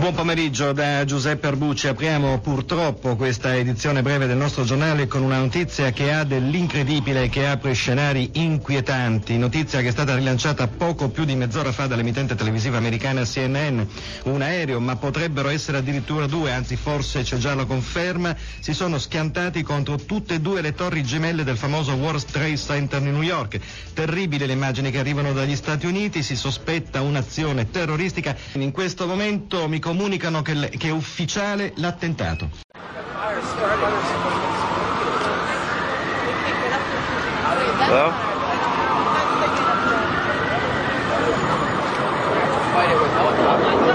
Buon pomeriggio da Giuseppe Arbucci. Apriamo purtroppo questa edizione breve del nostro giornale con una notizia che ha dell'incredibile e che apre scenari inquietanti. Notizia che è stata rilanciata poco più di mezz'ora fa dall'emittente televisiva americana CNN. Un aereo, ma potrebbero essere addirittura due, anzi forse c'è già la conferma, si sono schiantati contro tutte e due le torri gemelle del famoso World Trade Center di New York. Terribili le immagini che arrivano dagli Stati Uniti, si sospetta un'azione terroristica. In questo momento mi comunicano che, che è ufficiale l'attentato. Hello? Fight it with helicopter.